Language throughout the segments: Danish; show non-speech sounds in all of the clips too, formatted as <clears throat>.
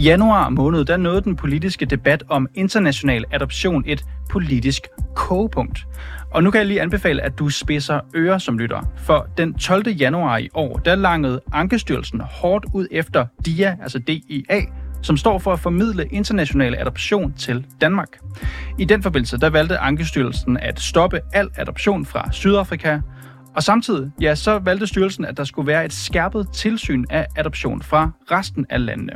I januar måned, der nåede den politiske debat om international adoption et politisk kogepunkt. Og nu kan jeg lige anbefale, at du spidser ører som lytter. For den 12. januar i år, der langede Ankestyrelsen hårdt ud efter DIA, altså DIA, som står for at formidle international adoption til Danmark. I den forbindelse, der valgte Ankestyrelsen at stoppe al adoption fra Sydafrika, og samtidig, ja, så valgte styrelsen, at der skulle være et skærpet tilsyn af adoption fra resten af landene.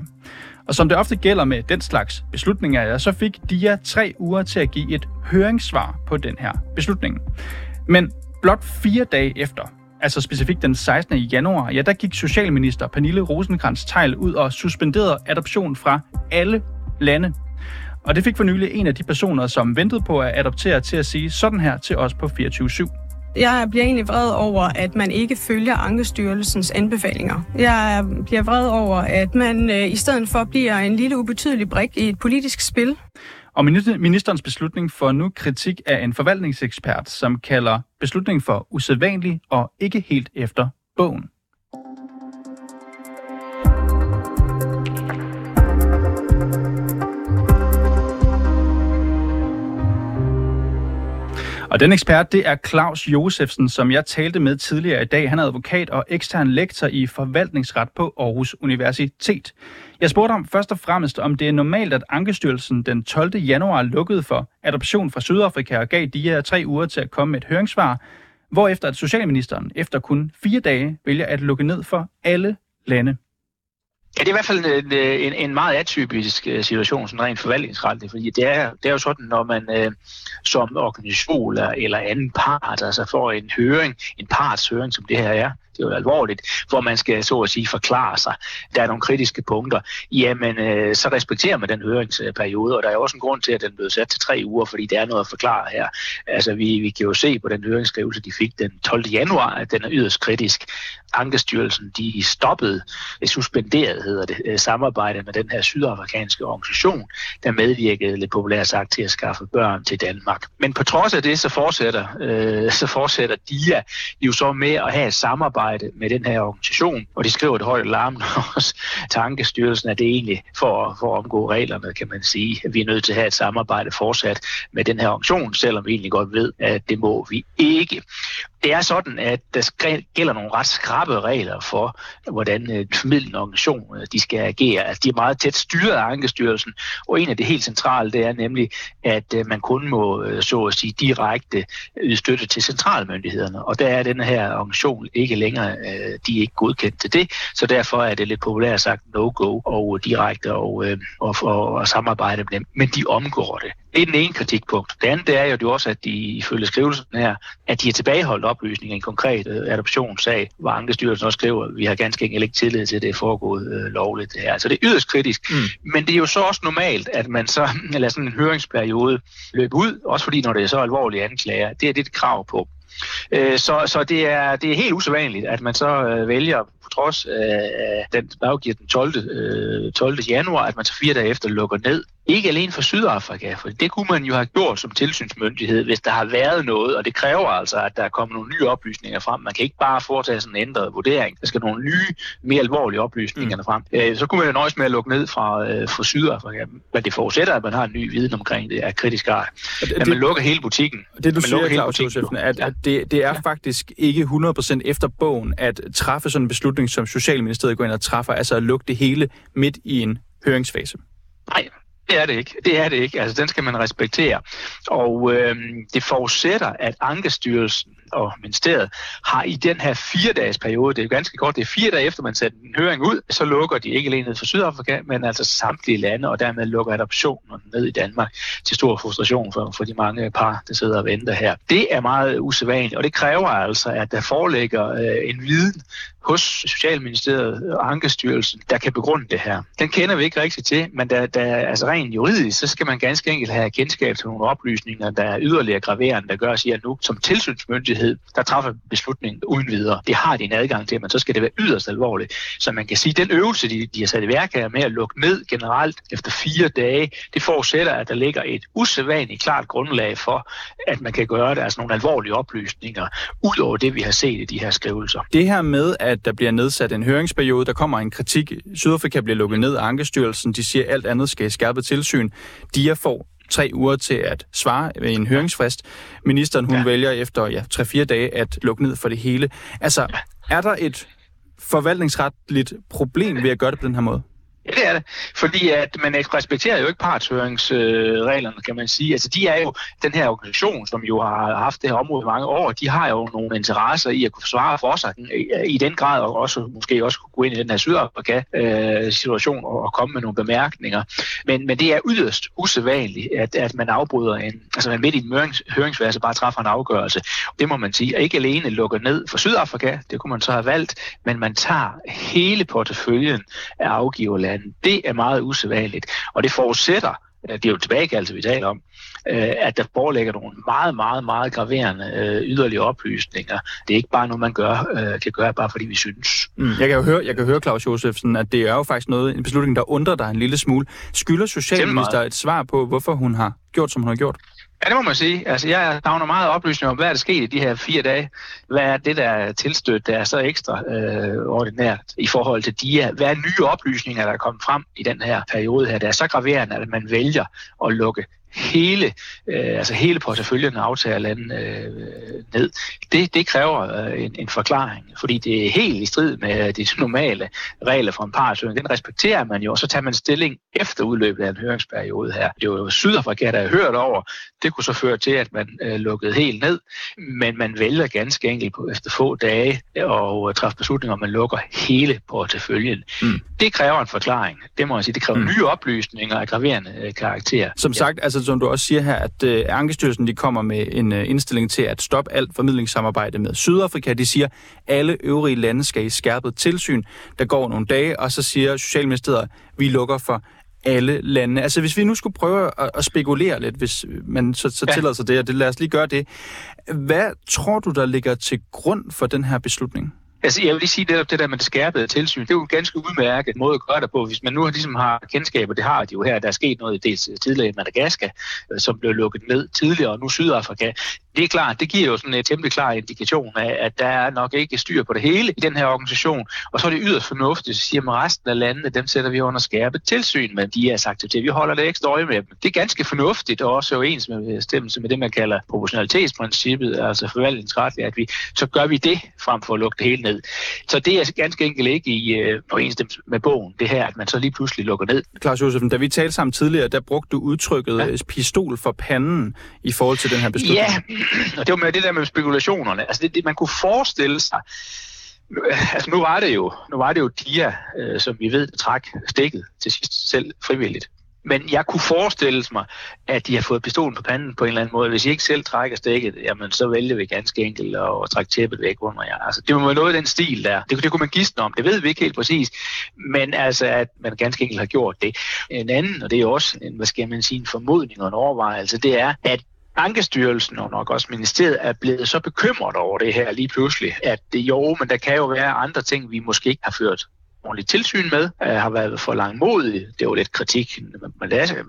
Og som det ofte gælder med den slags beslutninger, ja, så fik DIA tre uger til at give et høringssvar på den her beslutning. Men blot fire dage efter, altså specifikt den 16. januar, ja, der gik Socialminister Pernille rosenkrantz teil ud og suspenderede adoption fra alle lande. Og det fik for nylig en af de personer, som ventede på at adoptere, til at sige sådan her til os på 24 /7. Jeg bliver egentlig vred over, at man ikke følger Ankestyrelsens anbefalinger. Jeg bliver vred over, at man øh, i stedet for bliver en lille ubetydelig brik i et politisk spil. Og ministerens beslutning får nu kritik af en forvaltningsekspert, som kalder beslutningen for usædvanlig og ikke helt efter bogen. Og den ekspert, det er Claus Josefsen, som jeg talte med tidligere i dag. Han er advokat og ekstern lektor i forvaltningsret på Aarhus Universitet. Jeg spurgte ham først og fremmest, om det er normalt, at Ankestyrelsen den 12. januar lukkede for adoption fra Sydafrika og gav de her tre uger til at komme med et høringssvar, hvorefter at Socialministeren efter kun fire dage vælger at lukke ned for alle lande. Ja, det er i hvert fald en, en, en meget atypisk øh, situation, sådan rent forvaltningsretligt, fordi det er, det er jo sådan, når man øh, som organisation eller, eller anden part altså får en høring, en partshøring, som det her er, det er jo alvorligt, hvor man skal så at sige forklare sig. Der er nogle kritiske punkter. Jamen, øh, så respekterer man den høringsperiode, og der er også en grund til, at den blev sat til tre uger, fordi der er noget at forklare her. Altså, vi, vi kan jo se på den høringsskrivelse, de fik den 12. januar, at den er yderst kritisk. Ankestyrelsen, de stoppede, suspenderede hedder det, samarbejdet samarbejde med den her sydafrikanske organisation, der medvirkede lidt populært sagt til at skaffe børn til Danmark. Men på trods af det, så fortsætter, øh, så fortsætter DIA jo så med at have et samarbejde samarbejde med den her organisation, og de skriver det højt larm <laughs> hos tankestyrelsen, at det egentlig for, for at omgå reglerne, kan man sige, at vi er nødt til at have et samarbejde fortsat med den her organisation, selvom vi egentlig godt ved, at det må vi ikke det er sådan, at der gælder nogle ret skrappe regler for, hvordan en formidlende organisation øh, de skal agere. Altså, de er meget tæt styret af Ankestyrelsen, og en af det helt centrale, det er nemlig, at øh, man kun må, så at sige, direkte yde støtte til centralmyndighederne, og der er den her organisation ikke længere, de er ikke godkendt til det, så derfor er det lidt populært sagt no-go og direkte og, og, og, og samarbejde med dem, men de omgår det. Det er den ene kritikpunkt. Det andet det er jo det også, at de ifølge skrivelsen her, at de er tilbageholdt oplysninger i en konkret øh, adoptionssag, hvor Ankestyrelsen også skriver, at vi har ganske enkelt ikke tillid til, at det er foregået øh, lovligt. Det her. Så det er yderst kritisk. Mm. Men det er jo så også normalt, at man så <laughs> lader sådan en høringsperiode løbe ud, også fordi når det er så alvorlige anklager, det er det et krav på. Øh, så, så det, er, det er helt usædvanligt, at man så vælger, trods af den afgiver den 12. 12. januar, at man så fire dage efter lukker ned ikke alene for Sydafrika, for det kunne man jo have gjort som tilsynsmyndighed, hvis der har været noget, og det kræver altså, at der kommer nogle nye oplysninger frem. Man kan ikke bare foretage sådan en ændret vurdering. Der skal nogle nye, mere alvorlige oplysninger mm. frem. Øh, så kunne man jo nøjes med at lukke ned fra, øh, fra Sydafrika, men det forudsætter, at man har en ny viden omkring det af kritisk. Det, at man lukker hele butikken. Det du siger, Claus Josefen, at, at det, det er ja. faktisk ikke 100% efter bogen at træffe sådan en beslutning, som Socialministeriet går ind og træffer, altså at lukke det hele midt i en høringsfase. Nej, det er det ikke. Det er det ikke. Altså, den skal man respektere. Og øh, det forudsætter, at Ankestyrelsen og ministeriet har i den her fire dages periode, det er jo ganske kort, det er fire dage efter man sætter en høring ud, så lukker de ikke alene ned for Sydafrika, men altså samtlige lande, og dermed lukker adoptionen ned i Danmark til stor frustration for, for de mange par, der sidder og venter her. Det er meget usædvanligt, og det kræver altså, at der foreligger øh, en viden hos Socialministeriet og Ankestyrelsen, der kan begrunde det her. Den kender vi ikke rigtig til, men der, der, altså rent juridisk, så skal man ganske enkelt have kendskab til nogle oplysninger, der er yderligere graverende, der gør sig at nu som tilsynsmyndighed, der træffer beslutningen uden videre. Det har de en adgang til, men så skal det være yderst alvorligt. Så man kan sige, at den øvelse, de, de har sat i værk her med at lukke ned generelt efter fire dage, det forudsætter, at der ligger et usædvanligt klart grundlag for, at man kan gøre det, altså nogle alvorlige oplysninger, ud over det, vi har set i de her skrivelser. Det her med, at der bliver nedsat en høringsperiode, der kommer en kritik, Sydafrika bliver lukket ned af Ankestyrelsen, de siger, at alt andet skal i skærpet tilsyn. De får tre uger til at svare ved en høringsfrist. Ministeren hun ja. vælger efter ja, 3-4 dage at lukke ned for det hele. Altså, er der et forvaltningsretligt problem ved at gøre det på den her måde? Ja, det er det. Fordi at man respekterer jo ikke partshøringsreglerne, kan man sige. Altså, de er jo den her organisation, som jo har haft det her område i mange år, de har jo nogle interesser i at kunne svare for sig i den grad, og også måske også kunne gå ind i den her Sydafrika-situation øh, og komme med nogle bemærkninger. Men, men det er yderst usædvanligt, at, at man afbryder en, altså man midt i en høringsfase bare træffer en afgørelse. Det må man sige. Og ikke alene lukker ned for Sydafrika, det kunne man så have valgt, men man tager hele porteføljen af afgiverlande lande. Det er meget usædvanligt, og det forudsætter, det er jo tilbagekaldelse, vi taler om, øh, at der forelægger nogle meget, meget, meget graverende øh, yderligere oplysninger. Det er ikke bare noget, man gør, øh, kan gøre bare fordi vi synes. Mm. Jeg, kan jo høre, jeg kan høre, Claus Josefsen, at det er jo faktisk noget, en beslutning, der undrer dig en lille smule. Skylder Socialminister et svar på, hvorfor hun har gjort, som hun har gjort? Ja, det må man sige. Altså, jeg savner meget oplysning om, hvad er der sket i de her fire dage. Hvad er det, der er tilstødt, der er så ekstra øh, ordinært i forhold til de Hvad er nye oplysninger, der er kommet frem i den her periode her, der er så graverende, at man vælger at lukke hele, øh, altså hele porteføljen af aftagerlande øh, ned. Det, det kræver øh, en, en forklaring, fordi det er helt i strid med de normale regler for en partshøring. Den respekterer man jo, og så tager man stilling efter udløbet af en høringsperiode her. Det var jo Sydafrika, der har hørt over. Det kunne så føre til, at man øh, lukkede helt ned, men man vælger ganske enkelt på, efter få dage og øh, træffe beslutninger om, man lukker hele porteføljen. Mm. Det kræver en forklaring. Det må jeg sige. Det kræver mm. nye oplysninger af graverende øh, karakter. Som sagt, altså som du også siger her, at øh, Ankestyrelsen de kommer med en øh, indstilling til at stoppe alt formidlingssamarbejde med Sydafrika. De siger, at alle øvrige lande skal i skærpet tilsyn. Der går nogle dage, og så siger Socialministeriet, vi lukker for alle lande. Altså hvis vi nu skulle prøve at, at spekulere lidt, hvis man så, så ja. tillader sig det, og det, lad os lige gøre det. Hvad tror du, der ligger til grund for den her beslutning? Altså, jeg vil lige sige, det, det der med det skærpede tilsyn, det er jo en ganske udmærket måde at gøre det på. Hvis man nu ligesom har kendskab, og det har de jo her, der er sket noget dels øh, tidligere i Madagaskar, øh, som blev lukket ned tidligere, og nu Sydafrika, det er klart, det giver jo sådan en temmelig klar indikation af, at der er nok ikke styr på det hele i den her organisation. Og så er det yderst fornuftigt, at siger man, resten af landene, dem sætter vi under skærpet tilsyn, men de er sagt til, at vi holder det ekstra øje med dem. Det er ganske fornuftigt, og også ens med stemmelse med det, man kalder proportionalitetsprincippet, altså forvaltningsretligt, at vi, så gør vi det frem for at lukke det hele ned. Så det er ganske enkelt ikke i øh, overensstemmelse med bogen, det her, at man så lige pludselig lukker ned. Klaus Josefsen, da vi talte sammen tidligere, der brugte du udtrykket ja. pistol for panden i forhold til den her beslutning. Ja, <clears throat> og det var med det der med spekulationerne. Altså det, det man kunne forestille sig, altså nu var det jo, nu var det jo Dia, øh, som vi ved, trak stikket til sidst selv frivilligt. Men jeg kunne forestille mig, at de har fået pistolen på panden på en eller anden måde. Hvis I ikke selv trækker stikket, jamen så vælger vi ganske enkelt at, at trække tæppet væk under jer. Altså, det må være noget af den stil der. Det, det kunne man gisne om. Det ved vi ikke helt præcis. Men altså, at man ganske enkelt har gjort det. En anden, og det er også en, hvad skal man sige, en formodning og en overvejelse, det er, at Ankestyrelsen og nok også ministeriet er blevet så bekymret over det her lige pludselig, at det, jo, men der kan jo være andre ting, vi måske ikke har ført ordentligt tilsyn med, øh, har været for langmodig. Det var lidt kritik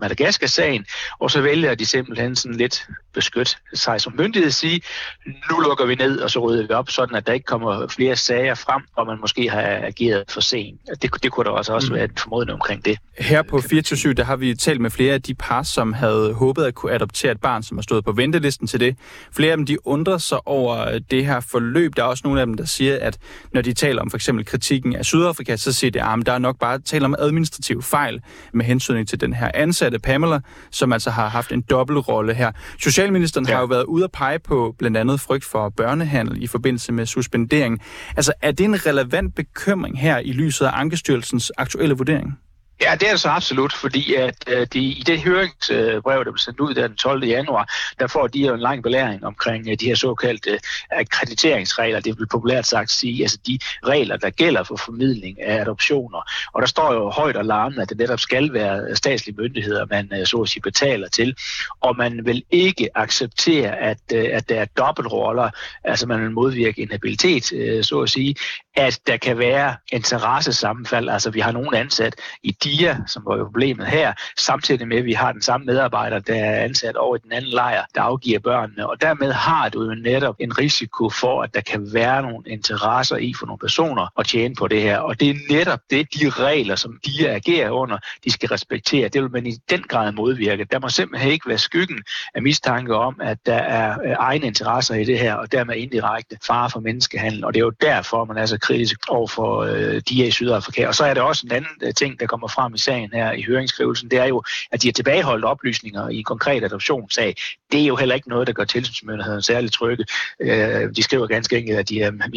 Madagaskar-sagen, og så vælger de simpelthen sådan lidt beskytte sig som myndighed at sige, nu lukker vi ned, og så rydder vi op, sådan at der ikke kommer flere sager frem, og man måske har ageret for sent. Det, det kunne der også, også mm. være et formodning omkring det. Her på 24 der har vi talt med flere af de par, som havde håbet at kunne adoptere et barn, som har stået på ventelisten til det. Flere af dem, de undrer sig over det her forløb. Der er også nogle af dem, der siger, at når de taler om for eksempel kritikken af Sydafrika, så siger de, at der er nok bare tale om administrativ fejl med hensyn til den her ansatte Pamela, som altså har haft en dobbeltrolle her. Socialministeren ja. har jo været ude at pege på blandt andet frygt for børnehandel i forbindelse med suspendering. Altså, er det en relevant bekymring her i lyset af Ankestyrelsens aktuelle vurdering? Ja, det er det så absolut, fordi at øh, de, i det høringsbrev, der blev sendt ud den 12. januar, der får de jo en lang belæring omkring øh, de her såkaldte øh, akkrediteringsregler, det vil populært sagt sige, altså de regler, der gælder for formidling af adoptioner. Og der står jo højt og larmende, at det netop skal være statslige myndigheder, man øh, så at sige betaler til, og man vil ikke acceptere, at, øh, at der er dobbeltroller, altså man vil modvirke inhabilitet, øh, så at sige, at der kan være interessesammenfald, altså vi har nogen ansat i DIA, som var jo problemet her, samtidig med, at vi har den samme medarbejder, der er ansat over i den anden lejr, der afgiver børnene, og dermed har du jo netop en risiko for, at der kan være nogle interesser i for nogle personer at tjene på det her, og det er netop det, de regler, som de agerer under, de skal respektere. Det vil man i den grad modvirke. Der må simpelthen ikke være skyggen af mistanke om, at der er øh, egne interesser i det her, og dermed indirekte fare for menneskehandel, og det er jo derfor, man er så kritisk over for øh, DIA i Sydafrika. Og så er der også en anden øh, ting, der kommer frem i sagen her i høringsskrivelsen, det er jo, at de har tilbageholdt oplysninger i en konkret adoptionssag. Det er jo heller ikke noget, der gør tilsynsmyndigheden særligt trygge. Øh, de skriver ganske enkelt, at de har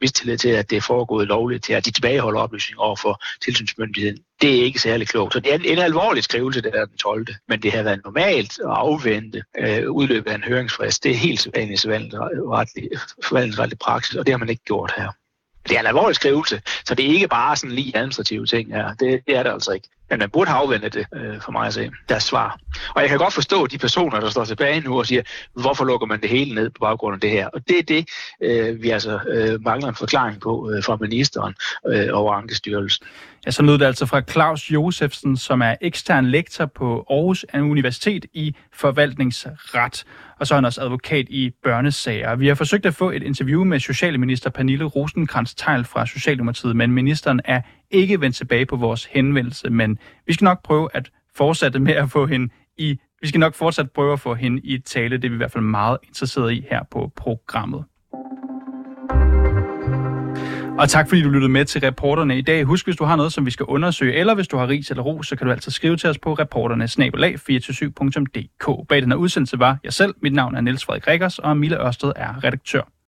mistillid til, at det er foregået lovligt til, at de tilbageholder oplysninger over for tilsynsmyndigheden. Det er ikke særlig klogt. Så det er en, en alvorlig skrivelse, det er den 12. Men det har været normalt at afvente øh, udløbet af en høringsfrist. Det er helt sædvanlig forvaltningsretlig praksis, og det har man ikke gjort her. Det er en alvorlig skrivelse, så det er ikke bare sådan lige administrative ting. Ja. Det, det er det altså ikke. Men man burde have afventet det, øh, for mig at se, deres svar. Og jeg kan godt forstå de personer, der står tilbage nu og siger, hvorfor lukker man det hele ned på baggrund af det her? Og det er det, øh, vi altså øh, mangler en forklaring på øh, fra ministeren øh, over Ankestyrelsen. Ja, så lød det altså fra Claus Josefsen, som er ekstern lektor på Aarhus Universitet i forvaltningsret, og så er han også advokat i børnesager. Vi har forsøgt at få et interview med Socialminister Pernille rosenkrantz teil fra Socialdemokratiet, men ministeren er ikke vendt tilbage på vores henvendelse, men vi skal nok prøve at fortsætte med at få hende i vi skal nok fortsat prøve at få hende i tale. Det er vi i hvert fald meget interesseret i her på programmet. Og tak fordi du lyttede med til reporterne i dag. Husk, hvis du har noget, som vi skal undersøge, eller hvis du har ris eller ros, så kan du altid skrive til os på reporterne 247dk Bag den her udsendelse var jeg selv. Mit navn er Niels Frederik Rikkers, og Mille Ørsted er redaktør.